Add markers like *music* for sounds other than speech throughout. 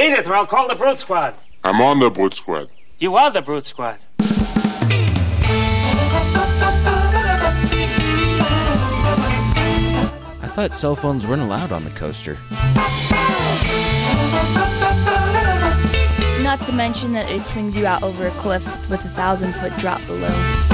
Beat it, or I'll call the Brute Squad. I'm on the Brute Squad. You are the Brute Squad. I thought cell phones weren't allowed on the coaster. Not to mention that it swings you out over a cliff with a thousand foot drop below.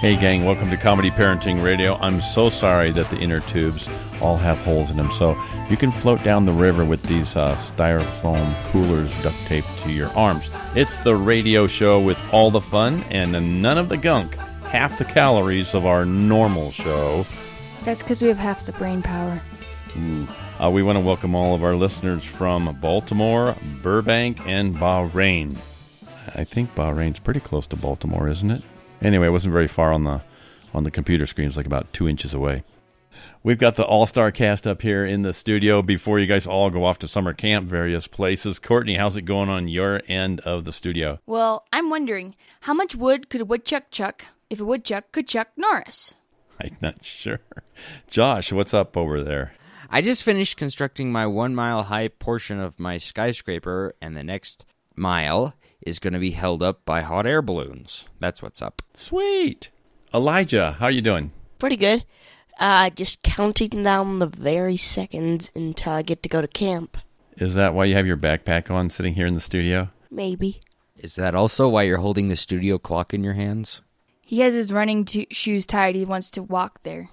Hey, gang, welcome to Comedy Parenting Radio. I'm so sorry that the inner tubes all have holes in them. So you can float down the river with these uh, styrofoam coolers duct taped to your arms. It's the radio show with all the fun and none of the gunk, half the calories of our normal show. That's because we have half the brain power. Ooh. Uh, we want to welcome all of our listeners from Baltimore, Burbank, and Bahrain. I think Bahrain's pretty close to Baltimore, isn't it? Anyway, it wasn't very far on the on the computer screen. It's like about two inches away. We've got the All Star cast up here in the studio before you guys all go off to summer camp, various places. Courtney, how's it going on your end of the studio? Well, I'm wondering how much wood could a woodchuck chuck if a woodchuck could chuck Norris? *laughs* I'm not sure. Josh, what's up over there? I just finished constructing my one mile high portion of my skyscraper, and the next mile is going to be held up by hot air balloons. That's what's up. Sweet. Elijah, how are you doing? Pretty good. Uh, just counting down the very seconds until I get to go to camp. Is that why you have your backpack on sitting here in the studio? Maybe. Is that also why you're holding the studio clock in your hands? He has his running to- shoes tied. He wants to walk there.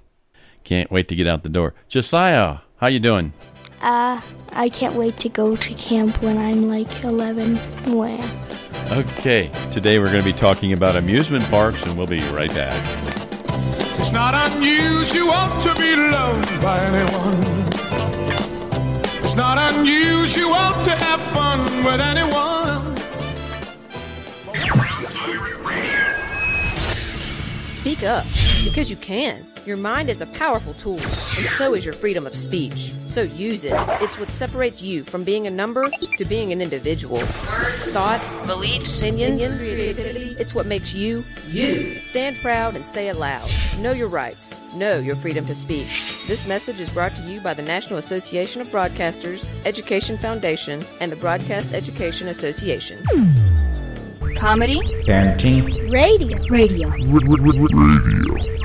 Can't wait to get out the door. Josiah, how you doing? Uh, I can't wait to go to camp when I'm like 11. Wow. Okay, today we're going to be talking about amusement parks, and we'll be right back. It's not unusual to be loved by anyone. It's not unusual to have fun with anyone. Speak up, because you can. Your mind is a powerful tool, and so is your freedom of speech. So use it. It's what separates you from being a number to being an individual. Thoughts, beliefs, opinions, creativity. It's what makes you, you. Stand proud and say it loud. Know your rights. Know your freedom to speak. This message is brought to you by the National Association of Broadcasters, Education Foundation, and the Broadcast Education Association. Comedy, Parenting. Radio. radio. Radio.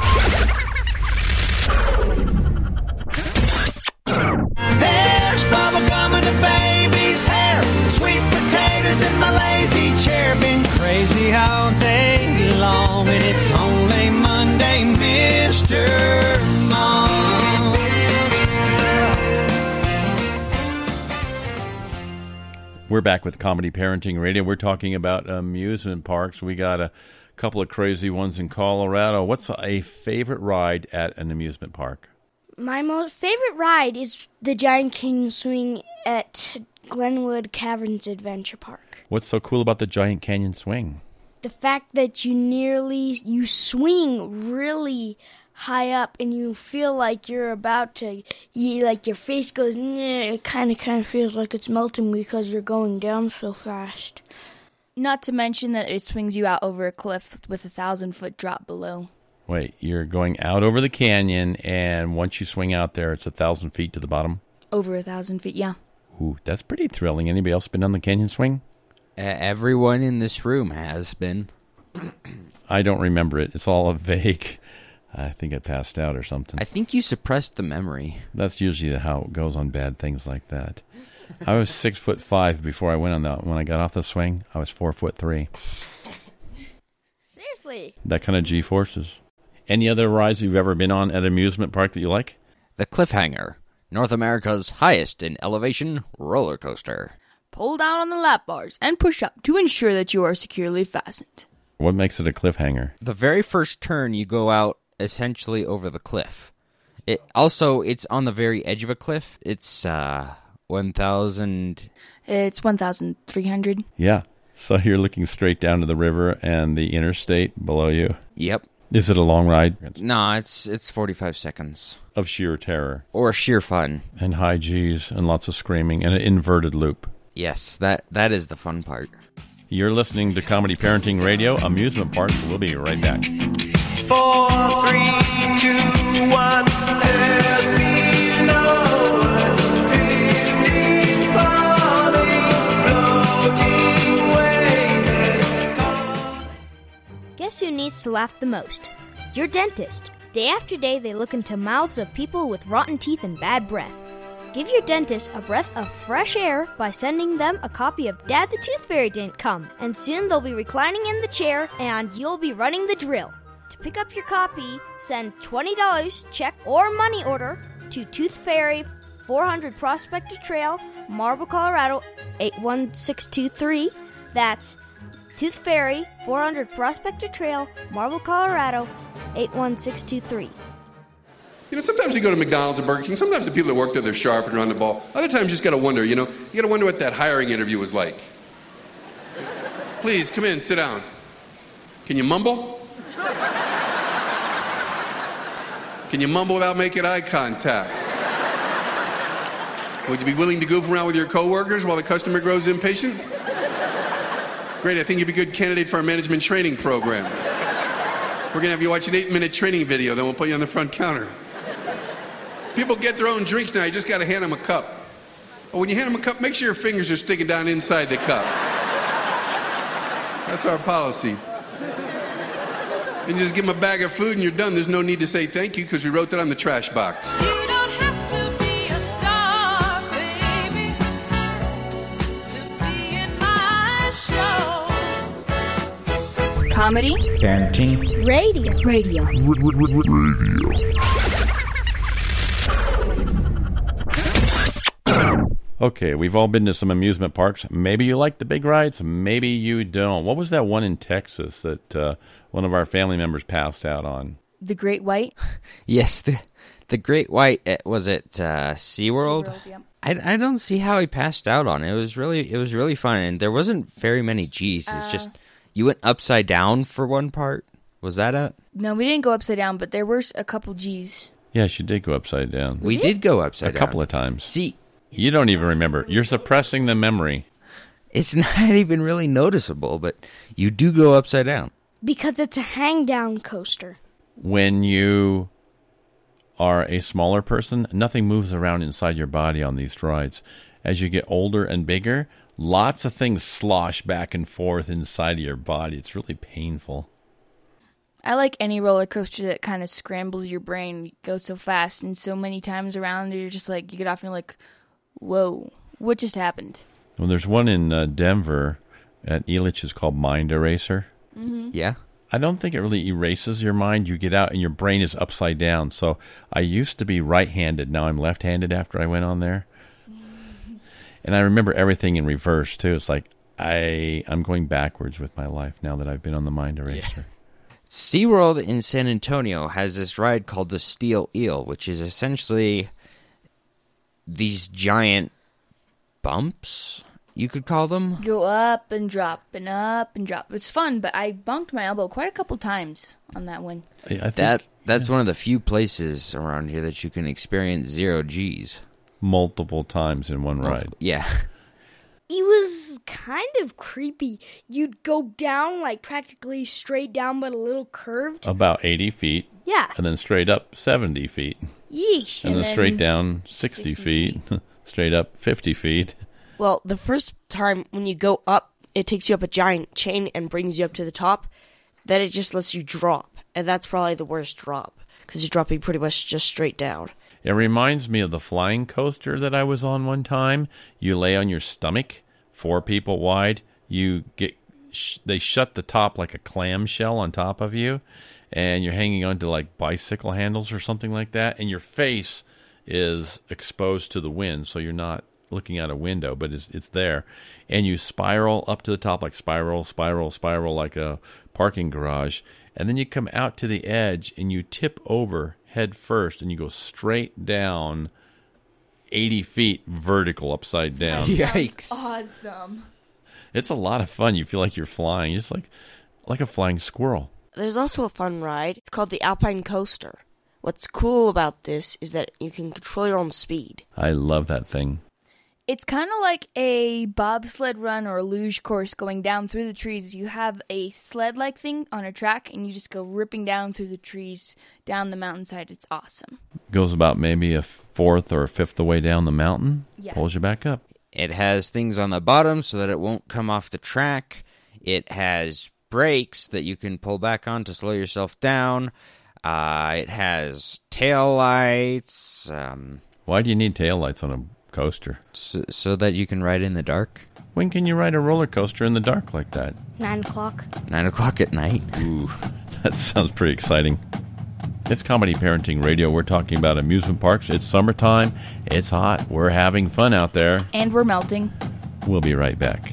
We're back with Comedy Parenting Radio. We're talking about amusement parks. We got a couple of crazy ones in Colorado. What's a favorite ride at an amusement park? My most favorite ride is the Giant Canyon Swing at Glenwood Caverns Adventure Park. What's so cool about the Giant Canyon Swing? The fact that you nearly you swing really high up and you feel like you're about to you like your face goes it kind of kind of feels like it's melting because you're going down so fast. Not to mention that it swings you out over a cliff with a thousand foot drop below. Wait, you're going out over the canyon, and once you swing out there, it's a thousand feet to the bottom. Over a thousand feet, yeah. Ooh, that's pretty thrilling. Anybody else been on the canyon swing? Uh, everyone in this room has been. *clears throat* I don't remember it. It's all a vague. I think I passed out or something. I think you suppressed the memory. That's usually how it goes on bad things like that. I was six foot five before I went on that. When I got off the swing, I was four foot three. Seriously. That kind of G forces. Any other rides you've ever been on at an amusement park that you like? The Cliffhanger, North America's highest in elevation roller coaster. Pull down on the lap bars and push up to ensure that you are securely fastened. What makes it a cliffhanger? The very first turn, you go out essentially over the cliff. It also it's on the very edge of a cliff. It's uh, one thousand. It's 1,300. Yeah. So you're looking straight down to the river and the interstate below you. Yep. Is it a long ride? No, it's it's forty five seconds Of sheer terror or sheer fun. and high G's and lots of screaming and an inverted loop. Yes, that that is the fun part. You're listening to Comedy Parenting Radio, Amusement Park. We'll be right back. Four, three, two, one. Earth below us, drifting, falling, floating, weightless. Guess who needs to laugh the most? Your dentist. Day after day, they look into mouths of people with rotten teeth and bad breath. Give your dentist a breath of fresh air by sending them a copy of Dad the Tooth Fairy Didn't Come, and soon they'll be reclining in the chair and you'll be running the drill. To pick up your copy, send $20 check or money order to Tooth Fairy, 400 Prospector Trail, Marble, Colorado 81623. That's Tooth Fairy, 400 Prospector Trail, Marble, Colorado 81623. You know, sometimes you go to McDonald's or Burger King. Sometimes the people that work there, they're sharp and on the ball. Other times, you just got to wonder, you know, you got to wonder what that hiring interview was like. Please, come in, sit down. Can you mumble? Can you mumble without making eye contact? Would you be willing to goof around with your coworkers while the customer grows impatient? Great, I think you'd be a good candidate for our management training program. We're gonna have you watch an eight minute training video, then we'll put you on the front counter. People get their own drinks now, you just gotta hand them a cup. But when you hand them a cup, make sure your fingers are sticking down inside the cup. That's our policy. And you just give them a bag of food and you're done. There's no need to say thank you because we wrote that on the trash box. Comedy. Parenting. Radio. Radio. Okay, we've all been to some amusement parks. Maybe you like the big rides, maybe you don't. What was that one in Texas that uh, one of our family members passed out on? The Great White. *laughs* Yes, the the Great White uh, was it uh, SeaWorld? SeaWorld, yep. I, I don't see how he passed out on it. It was really it was really fun, and there wasn't very many G's. It's just you went upside down for one part. Was that it? No, we didn't go upside down, but there were a couple G's. Yeah, she did go upside down. We did go upside down. a down couple of times. See, You don't even remember. You're suppressing the memory. it's *laughs* not even really noticeable, but you do go upside down. Because it's a hang down coaster. When you are a smaller person, nothing moves around inside your body on these rides. As you get older and bigger, lots of things slosh back and forth inside of your body. It's really painful. I like any roller coaster that kind of scrambles your brain, It goes so fast and so many times around. You're just like you get off and you're like, "Whoa, what just happened?" Well, there's one in uh, Denver at Elitch is called Mind Eraser. Mm-hmm. Yeah. I don't think it really erases your mind. You get out and your brain is upside down. So I used to be right handed. Now I'm left handed after I went on there. *laughs* And I remember everything in reverse too. It's like I I'm going backwards with my life now that I've been on the mind eraser. SeaWorld in San Antonio has this ride called the Steel Eel, which is essentially these giant bumps, you could call them. Go up and drop and up and drop. It's fun, but I bumped my elbow quite a couple times on that one. I, I think That that's one of the few places around here that you can experience zero G's. multiple times in one ride. Yeah. *laughs* It was kind of creepy. You'd go down like practically straight down, but a little curved. About 80 feet. Yeah. And then straight up 70 feet. Yeesh. And, then, straight down 60, feet. *laughs* straight up 50 feet. Well, the first time when you go up, it takes you up a giant chain and brings you up to the top. Then it just lets you drop, and that's probably the worst drop because you're dropping pretty much just straight down. It reminds me of the flying coaster that I was on one time. You lay on your stomach, four people wide. You get sh- they shut the top like a clam shell on top of you, and you're hanging onto like bicycle handles or something like that, and your face is exposed to the wind, so you're not looking out a window, but it's it's there, and you spiral up to the top like spiral, spiral, spiral like a parking garage, and then you come out to the edge and you tip over head first, and you go straight down. 80 feet vertical upside down. *laughs* Yikes. awesome. It's a lot of fun. You feel like you're flying, just like like a flying squirrel. There's also a fun ride. It's called the Alpine Coaster. What's cool about this is that you can control your own speed. I love that thing. It's kind of like a bobsled run or a luge course going down through the trees. You have a sled like thing on a track and you just go ripping down through the trees down the mountainside. It's awesome. Goes about maybe a fourth or a fifth the way down the mountain. Yeah. Pulls you back up. It has things on the bottom so that it won't come off the track. It has brakes that you can pull back on to slow yourself down. Uh, it has tail lights um, Why do you need tail lights on a coaster? so, so that you can ride in the dark. When can you ride a roller coaster in the dark like that? Nine o'clock. Nine o'clock at night. Ooh, *laughs* that sounds pretty exciting. It's Comedy Parenting Radio. We're talking about amusement parks. It's summertime. It's hot. We're having fun out there. And we're melting. We'll be right back.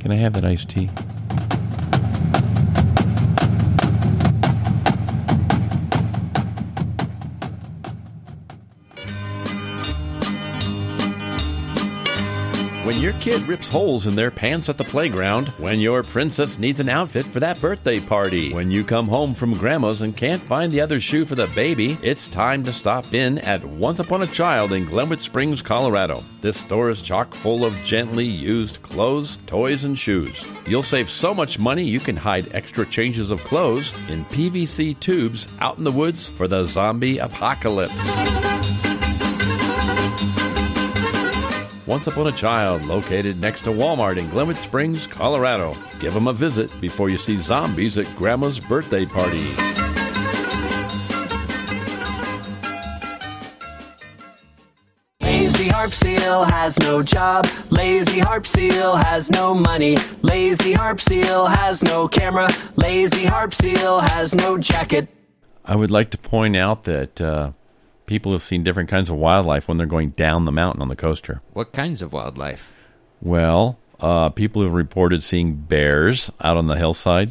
Can I have that iced tea? When your kid rips holes in their pants at the playground, when your princess needs an outfit for that birthday party, when you come home from grandma's and can't find the other shoe for the baby, it's time to stop in at Once Upon a Child in Glenwood Springs, Colorado. This store is chock full of gently used clothes, toys, and shoes. You'll save so much money you can hide extra changes of clothes in PVC tubes out in the woods for the zombie apocalypse. Once Upon a Child, located next to Walmart in Glenwood Springs, Colorado. Give them a visit before you see zombies at Grandma's birthday party. Lazy Harp Seal has no job. Lazy Harp Seal has no money. Lazy Harp Seal has no camera. Lazy Harp Seal has no jacket. I would like to point out that uh, people have seen different kinds of wildlife when they're going down the mountain on the coaster. What kinds of wildlife? Well, uh, people have reported seeing bears out on the hillside.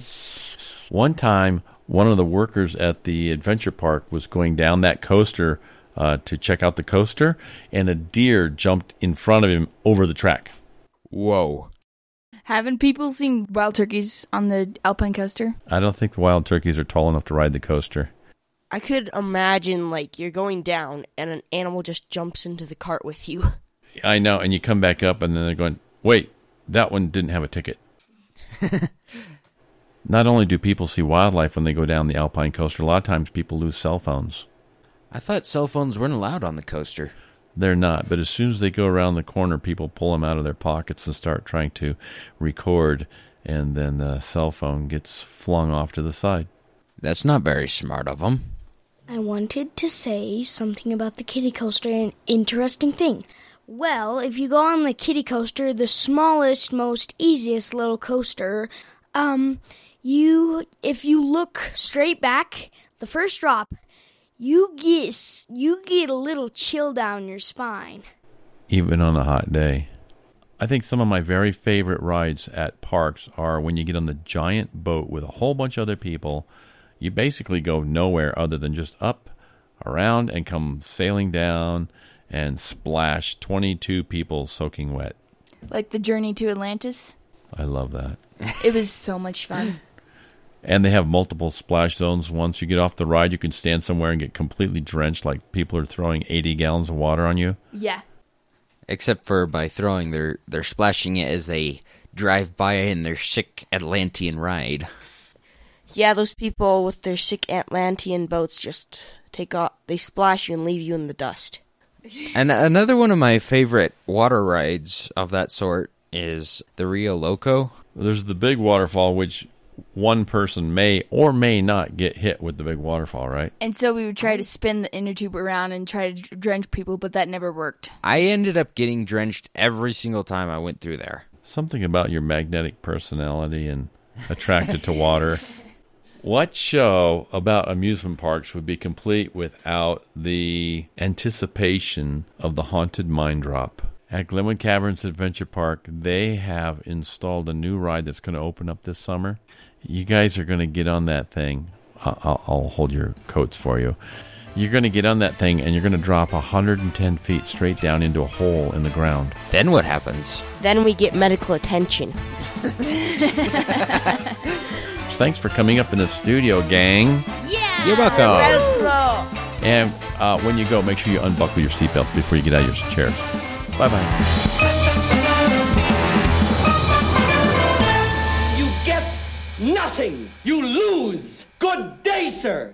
One time, one of the workers at the adventure park was going down that coaster uh, to check out the coaster, and a deer jumped in front of him over the track. Whoa. Haven't people seen wild turkeys on the Alpine coaster? I don't think the wild turkeys are tall enough to ride the coaster. I could imagine like you're going down and an animal just jumps into the cart with you. *laughs* I know, and you come back up, and then they're going, wait, that one didn't have a ticket. *laughs* Not only do people see wildlife when they go down the Alpine coaster, a lot of times people lose cell phones. I thought cell phones weren't allowed on the coaster. They're not, but as soon as they go around the corner, people pull them out of their pockets and start trying to record, and then the cell phone gets flung off to the side. That's not very smart of them. I wanted to say something about the kiddie coaster, an interesting thing. Well, if you go on the kiddie coaster, the smallest, most easiest little coaster, um, you if you look straight back, the first drop, you get you get a little chill down your spine. even on a hot day. I think some of my very favorite rides at parks are when you get on the giant boat with a whole bunch of other people. You basically go nowhere other than just up, around, and come sailing down and splash 22 people soaking wet. Like the journey to Atlantis? I love that. *laughs* It was so much fun. And they have multiple splash zones. Once you get off the ride, you can stand somewhere and get completely drenched, like people are throwing 80 gallons of water on you. Yeah. Except for by throwing, they're they're splashing it as they drive by in their sick Atlantean ride. Yeah, those people with their sick Atlantean boats just take off. They splash you and leave you in the dust. *laughs* And another one of my favorite water rides of that sort is the Rio Loco. There's the big waterfall, which one person may or may not get hit with the big waterfall, right? And so we would try to spin the inner tube around and try to drench people, but that never worked. I ended up getting drenched every single time I went through there. Something about your magnetic personality and attracted to water. *laughs* What show about amusement parks would be complete without the anticipation of the haunted mine drop? At Glenwood Caverns Adventure Park, they have installed a new ride that's going to open up this summer. You guys are going to get on that thing. I'll, I'll, I'll hold your coats for you. You're going to get on that thing and you're going to drop 110 feet straight down into a hole in the ground. Then what happens? Then we get medical attention. *laughs* Thanks for coming up in the studio, gang. Yeah. You're welcome. And uh, when you go, make sure you unbuckle your seatbelts before you get out of your chairs. Bye bye. You get nothing. You lose. Good day, sir.